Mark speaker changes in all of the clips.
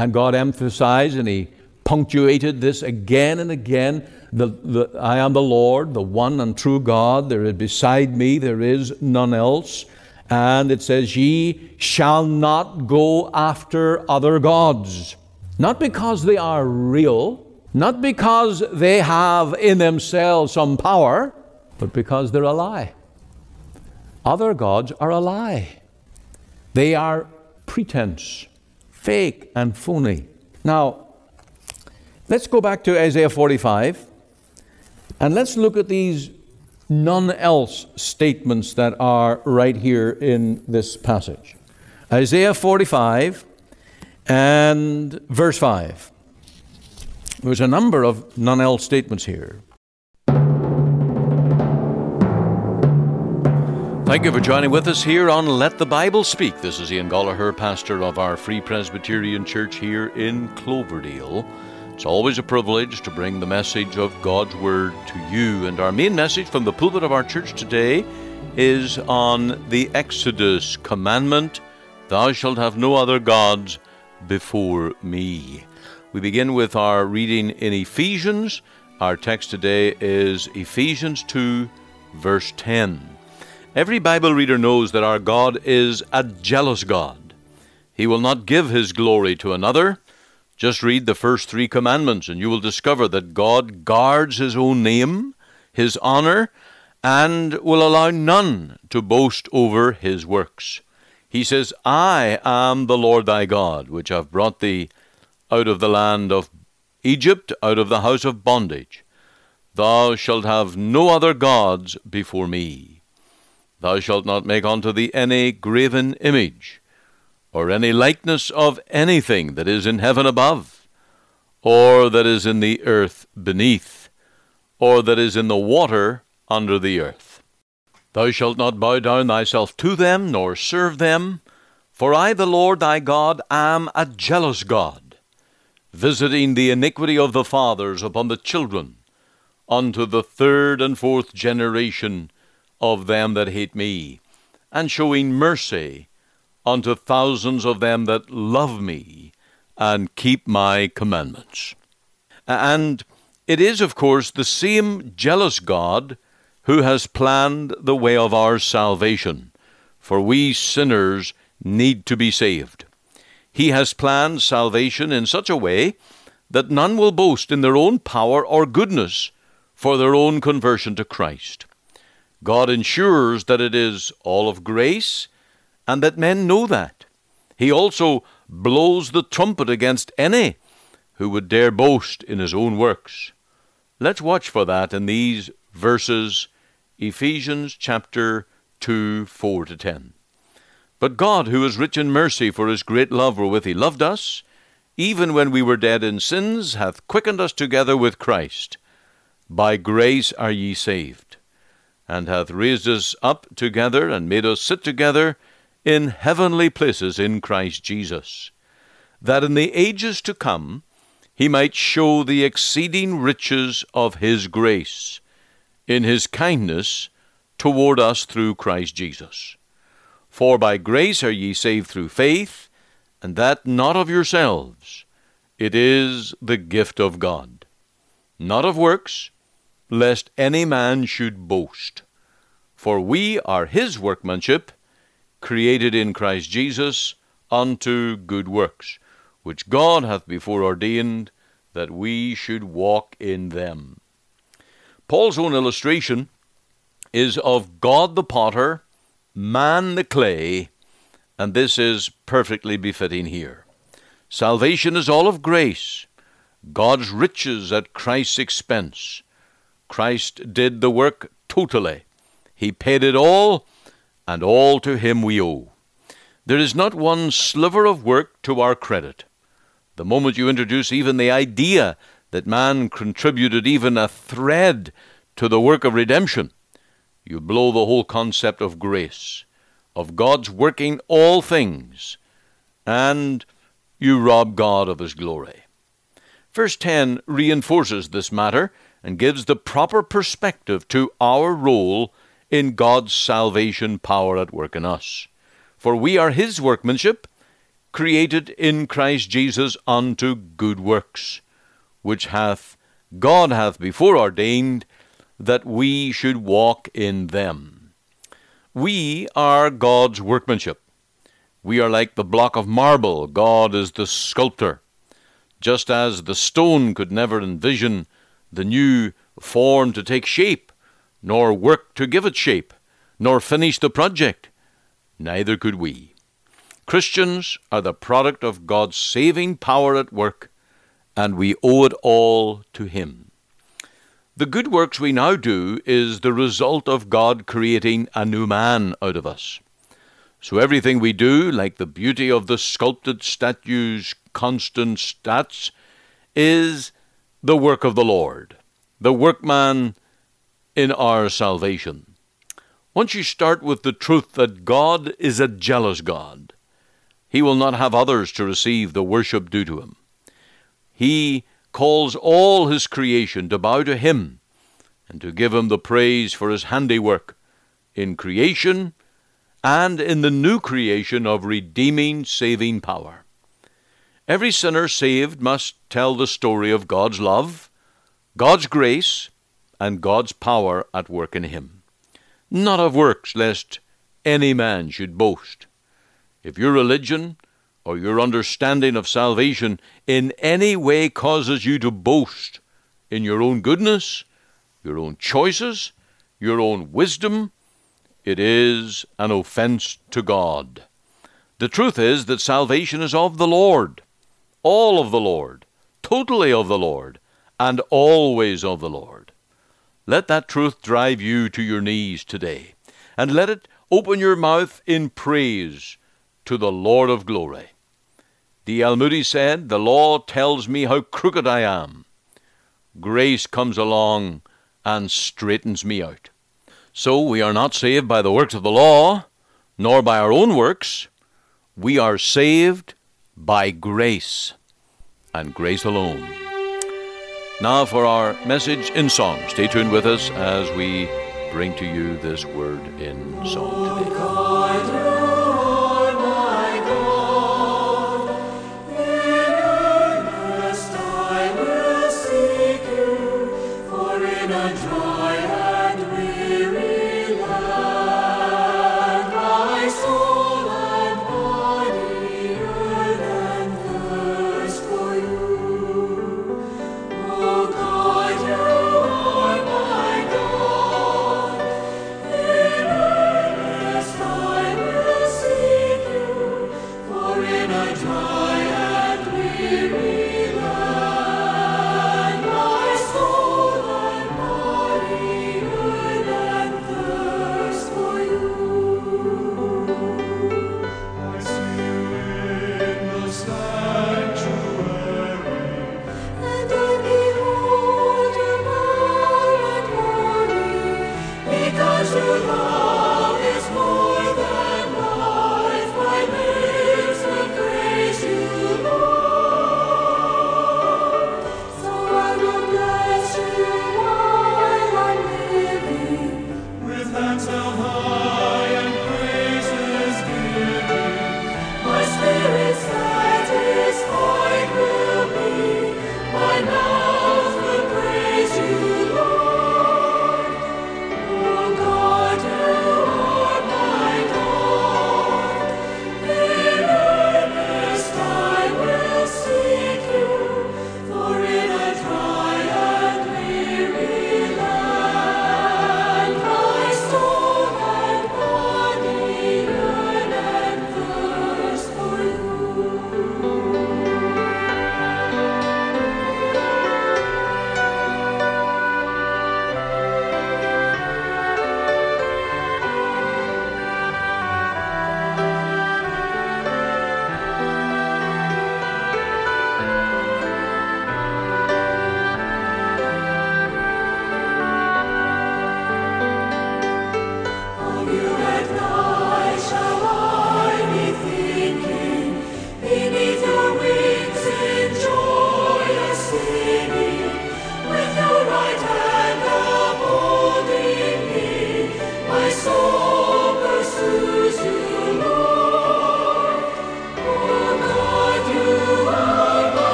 Speaker 1: And God emphasized and He punctuated this again and again. The, the, I am the Lord, the one and true God. There is beside me, there is none else. And it says, Ye shall not go after other gods. Not because they are real, not because they have in themselves some power, but because they're a lie. Other gods are a lie. They are pretense, fake and phony. Now, let's go back to Isaiah 45 and let's look at these none else statements that are right here in this passage. Isaiah 45 and verse 5. There's a number of none else statements here. Thank you for joining with us here on Let the Bible Speak. This is Ian Goligher, pastor of our Free Presbyterian Church here in Cloverdale. It's always a privilege to bring the message of God's Word to you. And our main message from the pulpit of our church today is on the Exodus commandment Thou shalt have no other gods before me. We begin with our reading in Ephesians. Our text today is Ephesians 2, verse 10. Every Bible reader knows that our God is a jealous God. He will not give his glory to another. Just read the first three commandments, and you will discover that God guards his own name, his honor, and will allow none to boast over his works. He says, I am the Lord thy God, which have brought thee out of the land of Egypt, out of the house of bondage. Thou shalt have no other gods before me. Thou shalt not make unto thee any graven image, or any likeness of anything that is in heaven above, or that is in the earth beneath, or that is in the water under the earth. Thou shalt not bow down thyself to them, nor serve them, for I, the Lord thy God, am a jealous God, visiting the iniquity of the fathers upon the children, unto the third and fourth generation of them that hate me, and showing mercy unto thousands of them that love me and keep my commandments. And it is, of course, the same jealous God who has planned the way of our salvation, for we sinners need to be saved. He has planned salvation in such a way that none will boast in their own power or goodness for their own conversion to Christ. God ensures that it is all of grace and that men know that. He also blows the trumpet against any who would dare boast in his own works. Let's watch for that in these verses, Ephesians chapter 2, 4 to 10. But God, who is rich in mercy for his great love wherewith he loved us, even when we were dead in sins, hath quickened us together with Christ. By grace are ye saved and hath raised us up together and made us sit together in heavenly places in Christ Jesus, that in the ages to come he might show the exceeding riches of his grace in his kindness toward us through Christ Jesus. For by grace are ye saved through faith, and that not of yourselves. It is the gift of God, not of works, lest any man should boast. For we are his workmanship, created in Christ Jesus unto good works, which God hath before ordained that we should walk in them. Paul's own illustration is of God the potter, man the clay, and this is perfectly befitting here. Salvation is all of grace, God's riches at Christ's expense. Christ did the work totally. He paid it all, and all to him we owe. There is not one sliver of work to our credit. The moment you introduce even the idea that man contributed even a thread to the work of redemption, you blow the whole concept of grace, of God's working all things, and you rob God of his glory. Verse 10 reinforces this matter and gives the proper perspective to our role in God's salvation power at work in us. For we are His workmanship, created in Christ Jesus unto good works, which hath God hath before ordained that we should walk in them. We are God's workmanship. We are like the block of marble. God is the sculptor. Just as the stone could never envision the new form to take shape, nor work to give it shape, nor finish the project, neither could we. Christians are the product of God's saving power at work, and we owe it all to Him. The good works we now do is the result of God creating a new man out of us. So everything we do, like the beauty of the sculpted statue's constant stats, is the work of the Lord, the workman in our salvation. Once you start with the truth that God is a jealous God, He will not have others to receive the worship due to Him. He calls all His creation to bow to Him and to give Him the praise for His handiwork in creation and in the new creation of redeeming, saving power. Every sinner saved must tell the story of God's love, God's grace, and God's power at work in him. Not of works, lest any man should boast. If your religion or your understanding of salvation in any way causes you to boast in your own goodness, your own choices, your own wisdom, it is an offense to God. The truth is that salvation is of the Lord, all of the Lord, totally of the Lord, and always of the Lord. Let that truth drive you to your knees today, and let it open your mouth in praise to the Lord of glory. The Moody said, The law tells me how crooked I am. Grace comes along and straightens me out. So we are not saved by the works of the law, nor by our own works. We are saved by grace, and grace alone. Now for our message in song. Stay tuned with us as we bring to you this word in song today.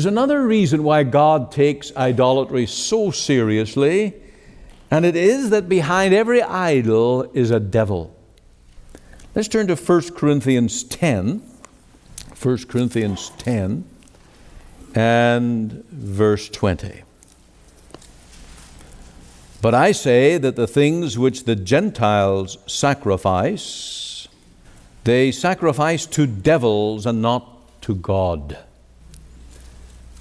Speaker 1: There's another reason why God takes idolatry so seriously, and it is that behind every idol is a devil. Let's turn to 1 Corinthians 10. 1 Corinthians 10 and verse 20. But I say that the things which the Gentiles sacrifice, they sacrifice to devils and not to God.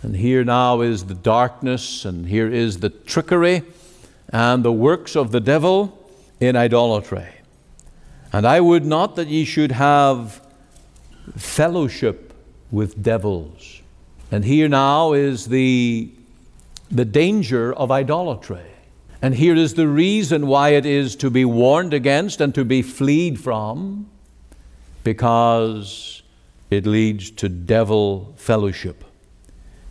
Speaker 1: And here now is the darkness, and here is the trickery and the works of the devil in idolatry. And I would not that ye should have fellowship with devils. And here now is the, the danger of idolatry. And here is the reason why it is to be warned against and to be fled from, because it leads to devil fellowship.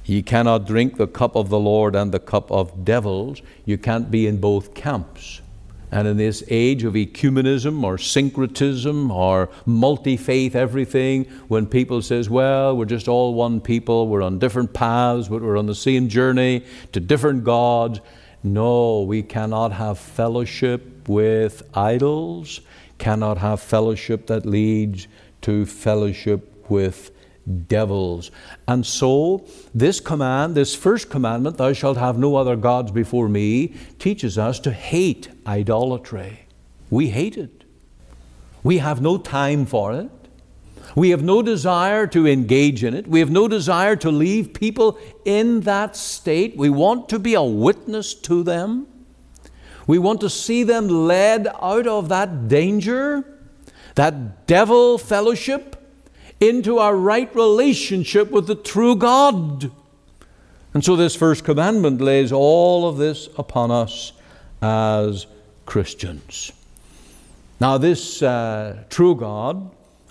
Speaker 1: Ye cannot drink the cup of the Lord and the cup of devils. You can't be in both camps. And in this age of ecumenism or syncretism or multi-faith everything, when people says, well, we're just all one people, we're on different paths, but we're on the same journey to different gods. No, we cannot have fellowship with idols, cannot have fellowship that leads to fellowship with devils. And so, this command, this first commandment, thou shalt have no other gods before me, teaches us to hate idolatry. We hate it. We have no time for it. We have no desire to engage in it. We have no desire to leave people in that state. We want to be a witness to them. We want to see them led out of that danger, that devil fellowship, into our right relationship with the true God. And so, this first commandment lays all of this upon us as Christians. Now, this uh, true God,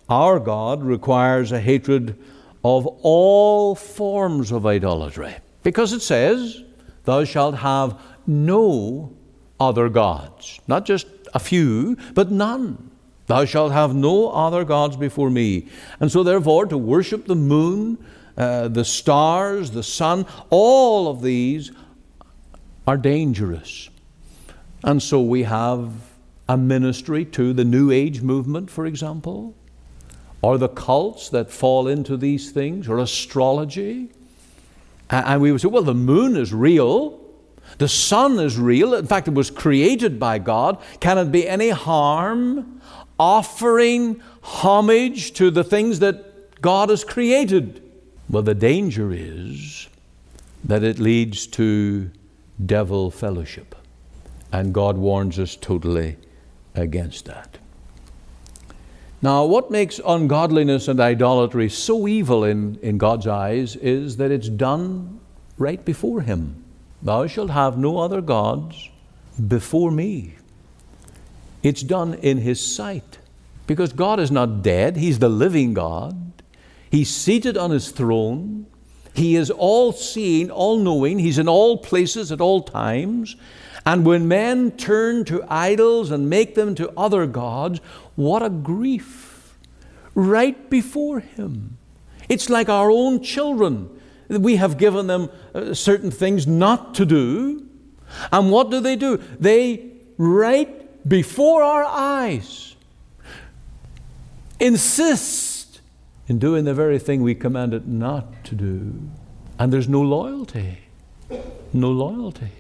Speaker 1: our God, requires a hatred of all forms of idolatry. Because it says, Thou shalt have no other gods. Not just a few, but none. Thou shalt have no other gods before me. And so, therefore, to worship the moon, uh, the stars, the sun, all of these are dangerous. And so, we have a ministry to the New Age movement, for example, or the cults that fall into these things, or astrology. And we would say, well, the moon is real. The sun is real. In fact, it was created by God. Can it be any harm offering homage to the things that God has created. Well, the danger is that it leads to devil fellowship. And God warns us totally against that. Now, what makes ungodliness and idolatry so evil in, in God's eyes is that it's done right before Him. Thou shalt have no other gods before me. It's done in His sight. Because God is not dead, He's the living God. He's seated on His throne. He is all seeing, all knowing. He's in all places at all times. And when men turn to idols and make them to other gods, what a grief right before Him. It's like our own children. We have given them uh, certain things not to do. And what do they do? They, right before our eyes, insist in doing the very thing we commanded not to do. And there's no loyalty. No loyalty.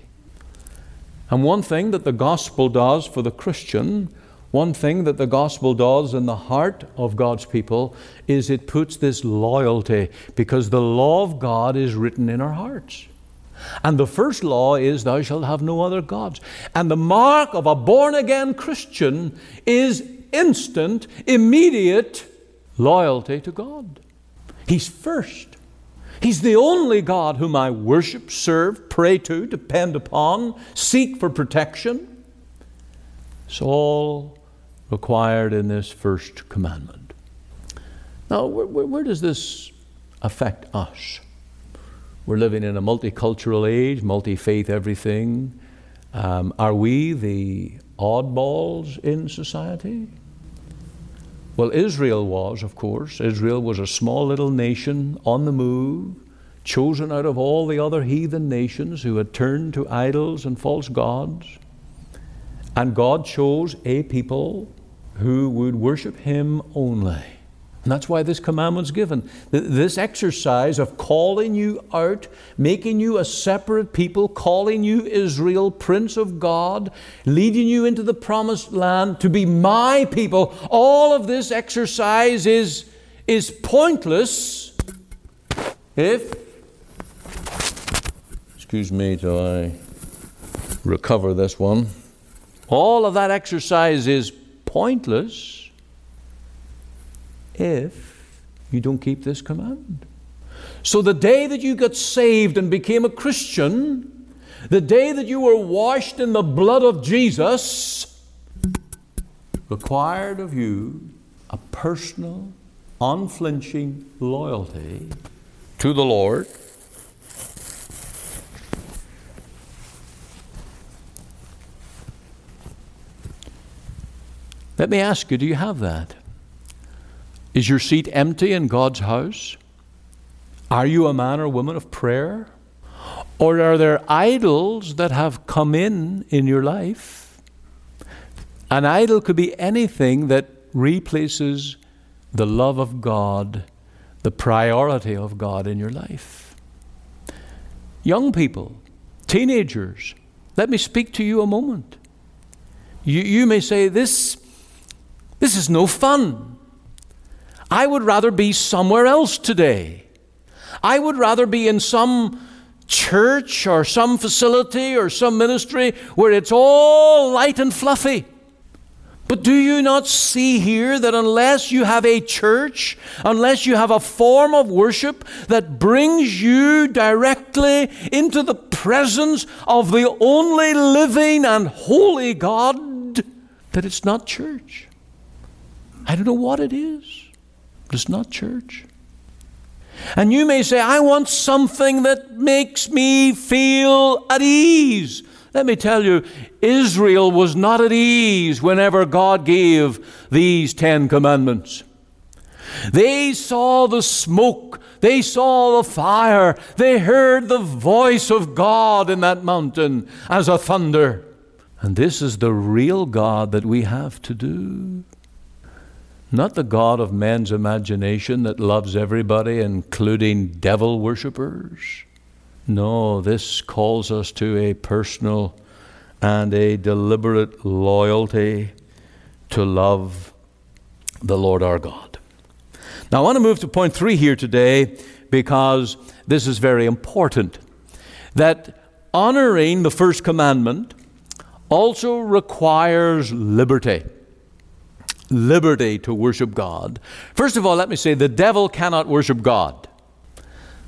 Speaker 1: And one thing that the gospel does for the Christian, one thing that the gospel does in the heart of God's people, is it puts this loyalty because the law of God is written in our hearts. And the first law is, Thou shalt have no other gods. And the mark of a born again Christian is instant, immediate loyalty to God. He's first. He's the only God whom I worship, serve, pray to, depend upon, seek for protection. It's all required in this first commandment. Now, where, where, where does this affect us? We're living in a multicultural age, multi faith everything. Um, are we the oddballs in society? Well, Israel was, of course. Israel was a small little nation on the move, chosen out of all the other heathen nations who had turned to idols and false gods. And God chose a people who would worship Him only. And that's why this commandment's given. This exercise of calling you out, making you a separate people, calling you Israel, Prince of God, leading you into the promised land to be my people, all of this exercise is, is pointless if, excuse me till I recover this one, all of that exercise is pointless if you don't keep this command. So, the day that you got saved and became a Christian, the day that you were washed in the blood of Jesus, required of you a personal, unflinching loyalty to the Lord. Let me ask you do you have that? Is your seat empty in God's house? Are you a man or woman of prayer? Or are there idols that have come in in your life? An idol could be anything that replaces the love of God, the priority of God in your life. Young people, teenagers, let me speak to you a moment. You, you may say, this, this is no fun. I would rather be somewhere else today. I would rather be in some church or some facility or some ministry where it's all light and fluffy. But do you not see here that unless you have a church, unless you have a form of worship that brings you directly into the presence of the only living and holy God, that it's not church? I don't know what it is it's not church. And you may say, I want something that makes me feel at ease. Let me tell you, Israel was not at ease whenever God gave these Ten Commandments. They saw the smoke, they saw the fire, they heard the voice of God in that mountain as a thunder. And this is the real God that we have to do. Not the God of man's imagination that loves everybody, including devil worshippers. No, this calls us to a personal and a deliberate loyalty to love the Lord our God. Now, I want to move to point three here today because this is very important. That honoring the first commandment also requires liberty liberty to worship God. First of all, let me say the devil cannot worship God.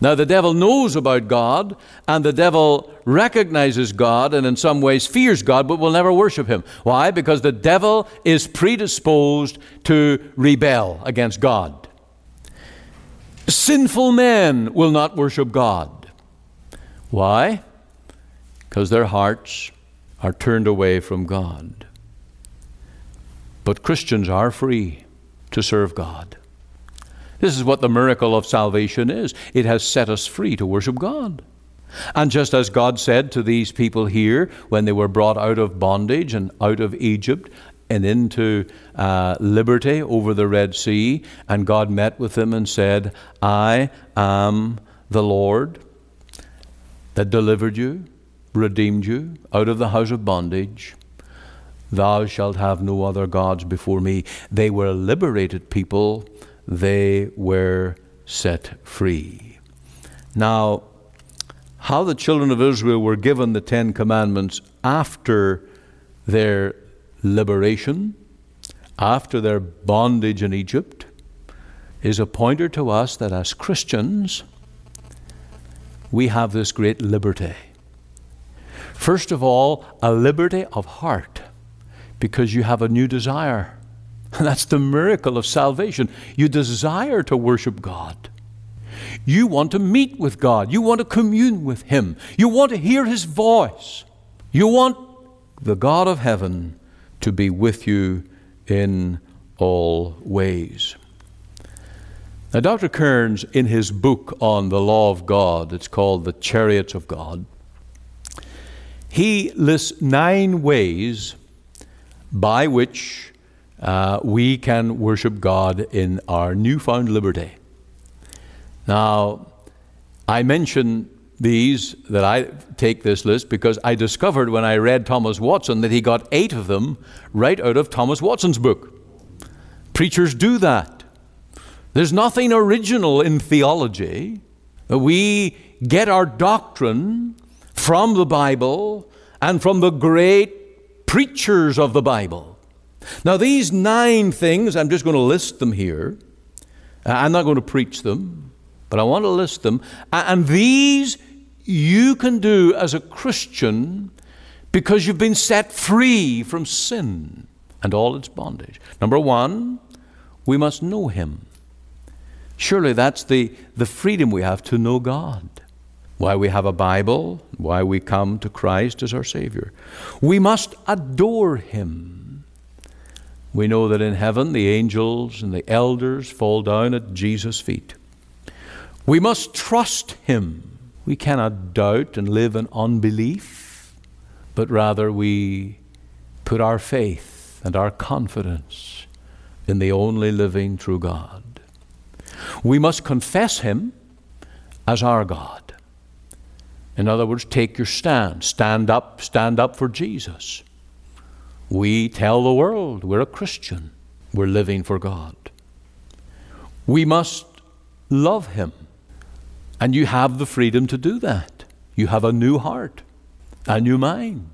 Speaker 1: Now, the devil knows about God, and the devil recognizes God and in some ways fears God, but will never worship him. Why? Because the devil is predisposed to rebel against God. Sinful men will not worship God. Why? Because their hearts are turned away from God. But Christians are free to serve God. This is what the miracle of salvation is it has set us free to worship God. And just as God said to these people here when they were brought out of bondage and out of Egypt and into uh, liberty over the Red Sea, and God met with them and said, I am the Lord that delivered you, redeemed you out of the house of bondage. Thou shalt have no other gods before me. They were a liberated people, they were set free. Now, how the children of Israel were given the Ten Commandments after their liberation, after their bondage in Egypt, is a pointer to us that as Christians, we have this great liberty. First of all, a liberty of heart because you have a new desire. That's the miracle of salvation. You desire to worship God. You want to meet with God. You want to commune with Him. You want to hear His voice. You want the God of heaven to be with you in all ways. Now, Dr. Cairns, in his book on the law of God, it's called The Chariots of God, he lists nine ways by which uh, we can worship God in our newfound liberty. Now, I mention these that I take this list because I discovered when I read Thomas Watson that he got eight of them right out of Thomas Watson's book. Preachers do that. There's nothing original in theology. We get our doctrine from the Bible and from the great preachers of the Bible. Now, these nine things, I'm just going to list them here. Uh, I'm not going to preach them, but I want to list them. And these you can do as a Christian because you've been set free from sin and all its bondage. Number one, we must know Him. Surely that's the, the freedom we have to know God. Why we have a Bible, why we come to Christ as our Savior. We must adore Him. We know that in heaven the angels and the elders fall down at Jesus' feet. We must trust Him. We cannot doubt and live in unbelief, but rather we put our faith and our confidence in the only living true God. We must confess Him as our God. In other words, take your stand. Stand up, stand up for Jesus. We tell the world we're a Christian. We're living for God. We must love Him. And you have the freedom to do that. You have a new heart, a new mind.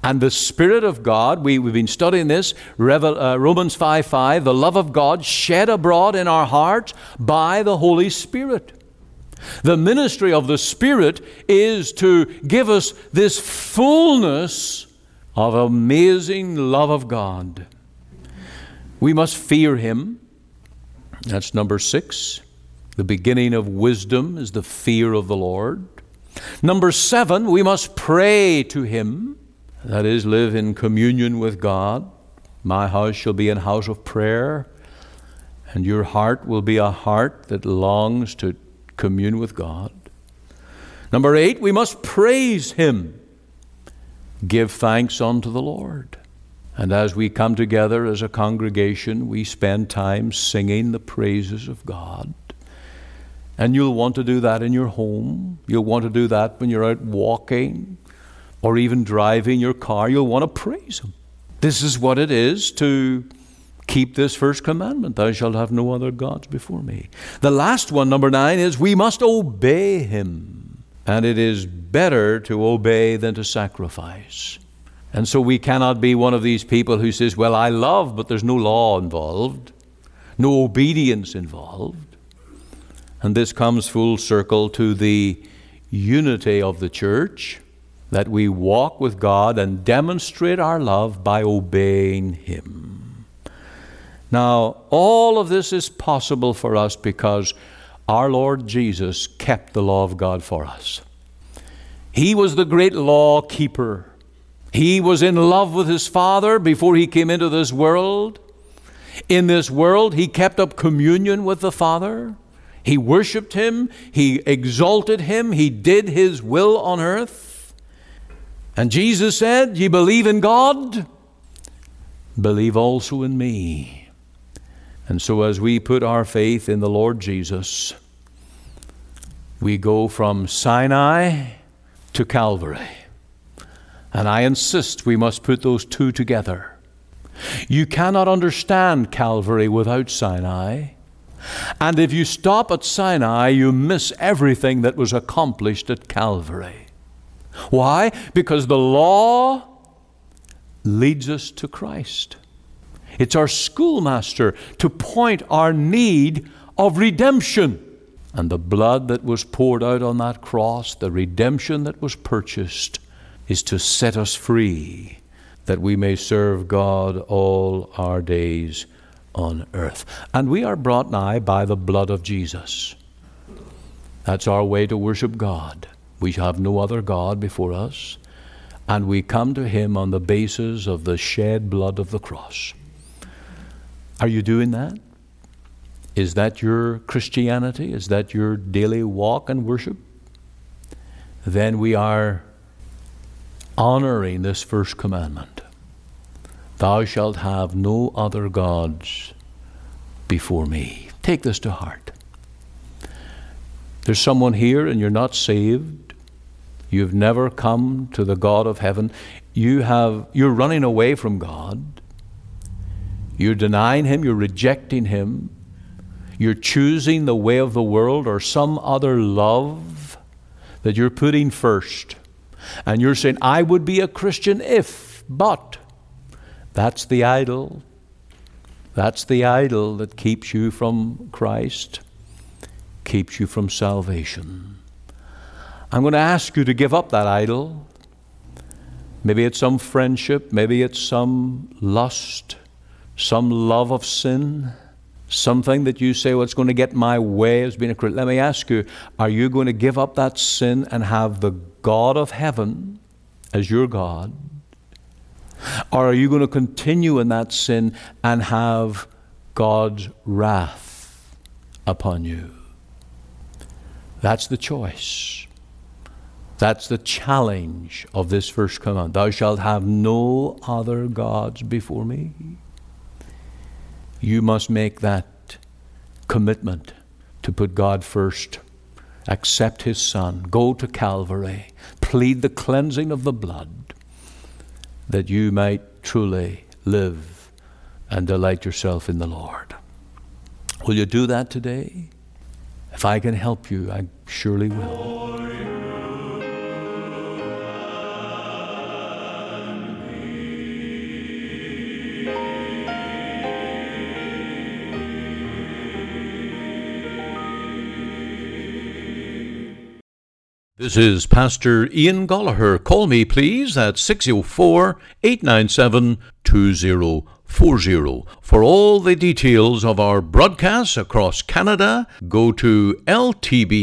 Speaker 1: And the Spirit of God, we, we've been studying this, Revel, uh, Romans 5 5, the love of God shed abroad in our hearts by the Holy Spirit. The ministry of the Spirit is to give us this fullness of amazing love of God. We must fear Him. That's number six. The beginning of wisdom is the fear of the Lord. Number seven, we must pray to Him. That is, live in communion with God. My house shall be a house of prayer, and your heart will be a heart that longs to commune with God. Number eight, we must praise Him. Give thanks unto the Lord. And as we come together as a congregation, we spend time singing the praises of God. And you'll want to do that in your home. You'll want to do that when you're out walking or even driving your car. You'll want to praise Him. This is what it is to keep this first commandment Thou shalt have no other gods before me. The last one, number nine, is we must obey Him. And it is better to obey than to sacrifice. And so we cannot be one of these people who says, Well, I love, but there's no law involved, no obedience involved. And this comes full circle to the unity of the church that we walk with God and demonstrate our love by obeying Him. Now, all of this is possible for us because our Lord Jesus kept the law of God for us. He was the great law keeper. He was in love with His Father before He came into this world. In this world, He kept up communion with the Father. He worshiped him, he exalted him, he did his will on earth. And Jesus said, Ye believe in God, believe also in me. And so, as we put our faith in the Lord Jesus, we go from Sinai to Calvary. And I insist we must put those two together. You cannot understand Calvary without Sinai. And if you stop at Sinai, you miss everything that was accomplished at Calvary. Why? Because the law leads us to Christ. It's our schoolmaster to point our need of redemption. And the blood that was poured out on that cross, the redemption that was purchased, is to set us free that we may serve God all our days on earth. And we are brought nigh by the blood of Jesus. That's our way to worship God. We have no other God before us, and we come to Him on the basis of the shed blood of the cross. Are you doing that? Is that your Christianity? Is that your daily walk and worship? Then we are honoring this first commandment Thou shalt have no other gods before me. Take this to heart. There's someone here and you're not saved. You've never come to the God of heaven. You have you're running away from God. You're denying him, you're rejecting him. You're choosing the way of the world or some other love that you're putting first. And you're saying, I would be a Christian if, but. That's the idol. That's the idol that keeps you from Christ keeps you from salvation. I'm going to ask you to give up that idol. Maybe it's some friendship, maybe it's some lust, some love of sin, something that you say, well, going to get my way as being a Christian. Let me ask you, are you going to give up that sin and have the God of heaven as your God? Or are you going to continue in that sin and have God's wrath upon you? That's the choice. That's the challenge of this first command. Thou shalt have no other gods before me. You must make that commitment to put God first, accept His Son, go to Calvary, plead the cleansing of the blood, that you might truly live and delight yourself in the Lord. Will you do that today? If I can help you, I surely will. This is Pastor Ian Goligher. Call me, please, at 604 897 2040. For all the details of our broadcasts across Canada, go to ltbs.ca.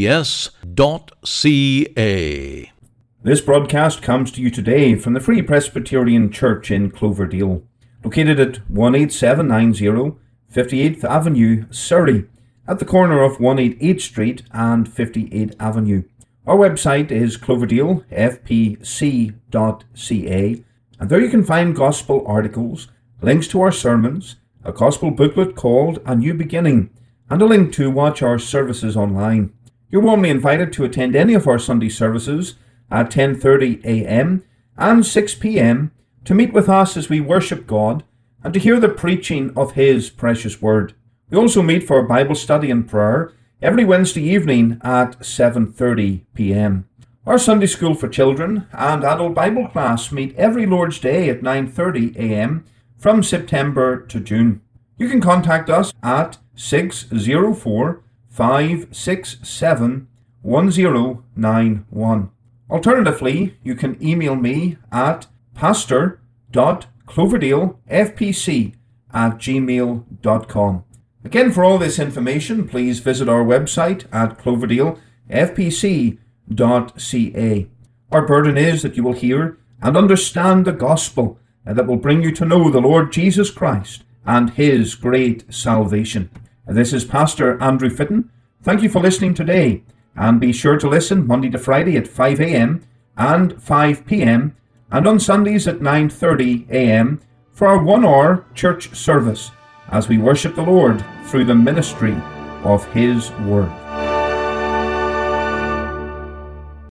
Speaker 2: This broadcast comes to you today from the Free Presbyterian Church in Cloverdale, located at 18790 58th Avenue, Surrey, at the corner of 188 Street and 58th Avenue. Our website is cloverdalefpc.ca, and there you can find gospel articles, links to our sermons, a gospel booklet called A New Beginning, and a link to watch our services online. You're warmly invited to attend any of our Sunday services at 10:30 a.m. and 6 p.m. to meet with us as we worship God and to hear the preaching of his precious word. We also meet for Bible study and prayer every Wednesday evening at 7:30 p.m. Our Sunday School for Children and Adult Bible class meet every Lord's Day at 9:30 a.m. from September to June. You can contact us at 604 567 1091. Alternatively, you can email me at pastor.cloverdalefpc at gmail.com. Again, for all this information, please visit our website at cloverdalefpc.ca. Our burden is that you will hear and understand the gospel and that will bring you to know the Lord Jesus Christ and his great salvation. Uh, this is Pastor Andrew Fitton. Thank you for listening today, and be sure to listen Monday to Friday at 5 a.m. and 5 p.m. and on Sundays at 9:30 a.m. for our one-hour church service as we worship the Lord through the ministry of His Word.